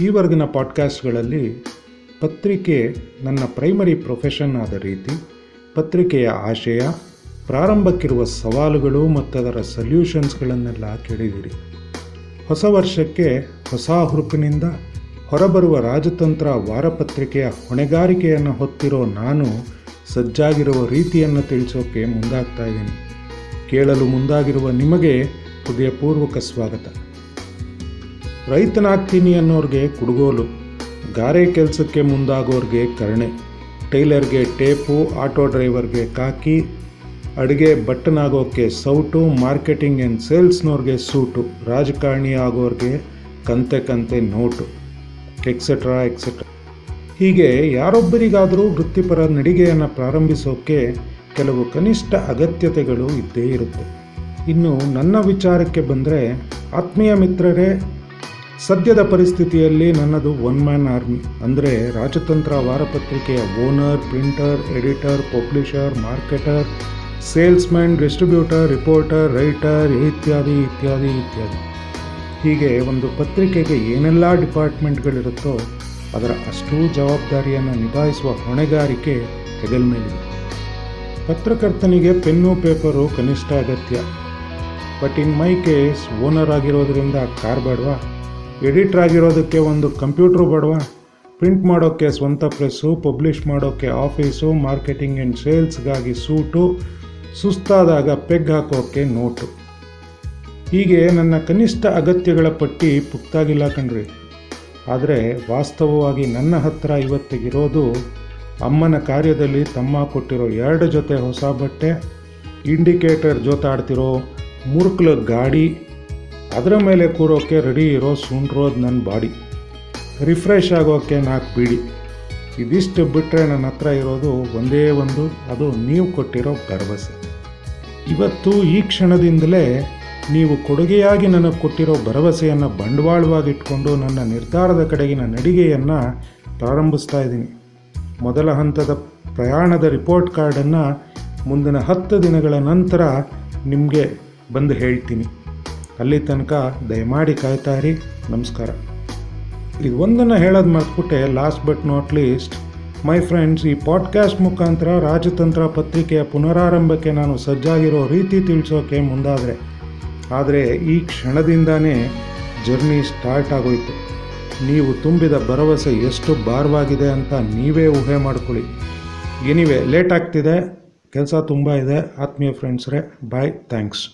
ಈವರೆಗಿನ ಪಾಡ್ಕಾಸ್ಟ್ಗಳಲ್ಲಿ ಪತ್ರಿಕೆ ನನ್ನ primary profession ಆದ ರೀತಿ, ಪತ್ರಿಕೆಯ ಆಶಯ, ಪ್ರಾರಂಭಕ್ಕಿರುವ ಸವಾಲುಗಳು ಮತ್ತು ಅದರ ಸಲ್ಯೂಷನ್ಸ್ಗಳನ್ನೆಲ್ಲ ಕೇಳಿದಿರಿ. ಹೊಸ ವರ್ಷಕ್ಕೆ ಹೊಸ ಹುರುಪಿನಿಂದ ಹೊರಬರುವ ರಾಜತಂತ್ರ ವಾರಪತ್ರಿಕೆಯ ಹೊಣೆಗಾರಿಕೆಯನ್ನು ಹೊತ್ತಿರೋ ನಾನು ಸಜ್ಜಾಗಿರುವ ರೀತಿಯನ್ನು ತಿಳಿಸೋಕೆ ಮುಂದಾಗ್ತಾ ಇದ್ದೀನಿ. ಕೇಳಲು ಮುಂದಾಗಿರುವ ನಿಮಗೆ ಹೃದಯಪೂರ್ವಕ ಸ್ವಾಗತ. ರೈತನಾಗ್ತೀನಿ ಅನ್ನೋರಿಗೆ ಕುಡುಗೋಲು, ಗಾರೆ ಕೆಲಸಕ್ಕೆ ಮುಂದಾಗೋರಿಗೆ ಕರುಣೆ, ಟೈಲರ್ಗೆ ಟೇಪು, ಆಟೋ ಡ್ರೈವರ್ಗೆ ಕಾಕಿ, ಅಡುಗೆ ಬಟ್ಟನಾಗೋಕ್ಕೆ ಸೌಟು, ಮಾರ್ಕೆಟಿಂಗ್ ಆ್ಯಂಡ್ ಸೇಲ್ಸ್ನವ್ರಿಗೆ ಸೂಟು, ರಾಜಕಾರಣಿ ಆಗೋರಿಗೆ ಕಂತೆ ಕಂತೆ ನೋಟು ಎಕ್ಸೆಟ್ರಾ ಎಕ್ಸೆಟ್ರಾ ಹೀಗೆ ಯಾರೊಬ್ಬರಿಗಾದರೂ ವೃತ್ತಿಪರ ನಡಿಗೆಯನ್ನು ಪ್ರಾರಂಭಿಸೋಕ್ಕೆ ಕೆಲವು ಕನಿಷ್ಠ ಅಗತ್ಯತೆಗಳು ಇದ್ದೇ ಇರುತ್ತೆ. ಇನ್ನು ನನ್ನ ವಿಚಾರಕ್ಕೆ ಬಂದರೆ, ಆತ್ಮೀಯ ಮಿತ್ರರೇ ಸದ್ಯದ ಪರಿಸ್ಥಿತಿಯಲ್ಲಿ ನನ್ನದು ಒನ್ ಮ್ಯಾನ್ ಆರ್ಮಿ ಅಂದರೆ ರಾಜತಂತ್ರ ವಾರಪತ್ರಿಕೆಯ owner printer editor publisher marketer salesman distributor reporter writer ಇತ್ಯಾದಿ ಇತ್ಯಾದಿ ಇತ್ಯಾದಿ. ಹೀಗೆ ಒಂದು ಪತ್ರಿಕೆಗೆ ಏನೆಲ್ಲ ಡಿಪಾರ್ಟ್ಮೆಂಟ್ಗಳಿರುತ್ತೋ ಅದರ ಅಷ್ಟೂ ಜವಾಬ್ದಾರಿಯನ್ನು ನಿಭಾಯಿಸುವ ಹೊಣೆಗಾರಿಕೆ ಹೆಗಲ್ ಮೇಲಿದೆ. ಪತ್ರಕರ್ತನಿಗೆ ಪೆನ್ನು, ಪೇಪರು ಕನಿಷ್ಠ ಅಗತ್ಯ. But in my case owner ಆಗಿರೋದರಿಂದ ಕಾರ್ ಬೇಡವಾ? ಎಡಿಟ್ರ್ ಆಗಿರೋದಕ್ಕೆ ಒಂದು ಕಂಪ್ಯೂಟ್ರು ಬೇಡವಾ, ಪ್ರಿಂಟ್ ಮಾಡೋಕ್ಕೆ ಸ್ವಂತ ಪ್ರೆಸ್ಸು ಪಬ್ಲಿಷ್ ಮಾಡೋಕ್ಕೆ ಆಫೀಸು, ಮಾರ್ಕೆಟಿಂಗ್ ಆ್ಯಂಡ್ ಸೇಲ್ಸ್ಗಾಗಿ ಸೂಟು, ಸುಸ್ತಾದಾಗ ಪೆಗ್ ಹಾಕೋಕ್ಕೆ ನೋಟು. ಹೀಗೆ ನನ್ನ ಕನಿಷ್ಠ ಅಗತ್ಯಗಳ ಪಟ್ಟಿ ಪುಕ್ತಾಗಿಲ್ಲ ಕಣ್ರಿ. ಆದರೆ ವಾಸ್ತವವಾಗಿ ನನ್ನ ಹತ್ರ ಇವತ್ತಿಗಿರೋದು ಅಮ್ಮನ ಕಾರ್ಯದಲ್ಲಿ ತಮ್ಮ ಕೊಟ್ಟಿರೋ ಎರಡು ಜೊತೆ ಹೊಸ ಬಟ್ಟೆ, ಇಂಡಿಕೇಟರ್ ಜೋತಾಡ್ತಿರೋ ಮುರುಕ್ಲ ಗಾಡಿ ಅದರ ಮೇಲೆ ಕೂರೋಕ್ಕೆ ರೆಡಿ ಇರೋ ಸುಂಡ್ರೋದು ನನ್ನ ಬಾಡಿ. ರಿಫ್ರೆಶ್ ಆಗೋಕ್ಕೆ ನಾಲ್ಕು ಬಿಡಿ ಇದಿಷ್ಟು ಬಿಟ್ಟರೆ ನನ್ನ ಹತ್ರ ಇರೋದು ಒಂದೇ ಒಂದು, ಅದು ನೀವು ಕೊಟ್ಟಿರೋ ಭರವಸೆ. ಇವತ್ತು ಈ ಕ್ಷಣದಿಂದಲೇ ನೀವು ಕೊಡುಗೆಯಾಗಿ ನನಗೆ ಕೊಟ್ಟಿರೋ ಭರವಸೆಯನ್ನು ಬಂಡವಾಳವಾಗಿಟ್ಕೊಂಡು ನನ್ನ ನಿರ್ಧಾರದ ಕಡೆಗಿನ ನಡಿಗೆಯನ್ನು ಪ್ರಾರಂಭಿಸ್ತಾ ಇದ್ದೀನಿ. ಮೊದಲ ಹಂತದ ಪ್ರಯಾಣದ ರಿಪೋರ್ಟ್ ಕಾರ್ಡನ್ನು ಮುಂದಿನ ಹತ್ತು ದಿನಗಳ ನಂತರ ನಿಮಗೆ ಬಂದು ಹೇಳ್ತೀನಿ. ಅಲ್ಲಿ ತನಕ ದಯಮಾಡಿ ಕಾಯ್ತಾ ಇರಿ. ನಮಸ್ಕಾರ. ಇದು ಒಂದನ್ನು ಹೇಳೋದು ಮರ್ತ್ಬಿಟ್ಟೆ last but not least my friends ಈ ಪಾಡ್ಕಾಸ್ಟ್ ಮುಖಾಂತರ ರಾಜತಂತ್ರ ಪತ್ರಿಕೆಯ ಪುನರಾರಂಭಕ್ಕೆ ನಾನು ಸಜ್ಜಾಗಿರೋ ರೀತಿ ತಿಳಿಸೋಕೆ ಮುಂದಾದರೆ, ಆದರೆ ಈ ಕ್ಷಣದಿಂದಾನೇ ಜರ್ನಿ ಸ್ಟಾರ್ಟ್ ಆಗೋಯ್ತು. ನೀವು ತುಂಬಿದ ಭರವಸೆ ಎಷ್ಟು ಭಾರವಾಗಿದೆ ಅಂತ ನೀವೇ ಊಹೆ ಮಾಡ್ಕೊಳ್ಳಿ. ಎನಿವೆ ಲೇಟ್ ಆಗ್ತಿದೆ, ಕೆಲಸ ತುಂಬ ಇದೆ. ಆತ್ಮೀಯ ಫ್ರೆಂಡ್ಸ್ರೆ ಬಾಯ್ ಥ್ಯಾಂಕ್ಸ್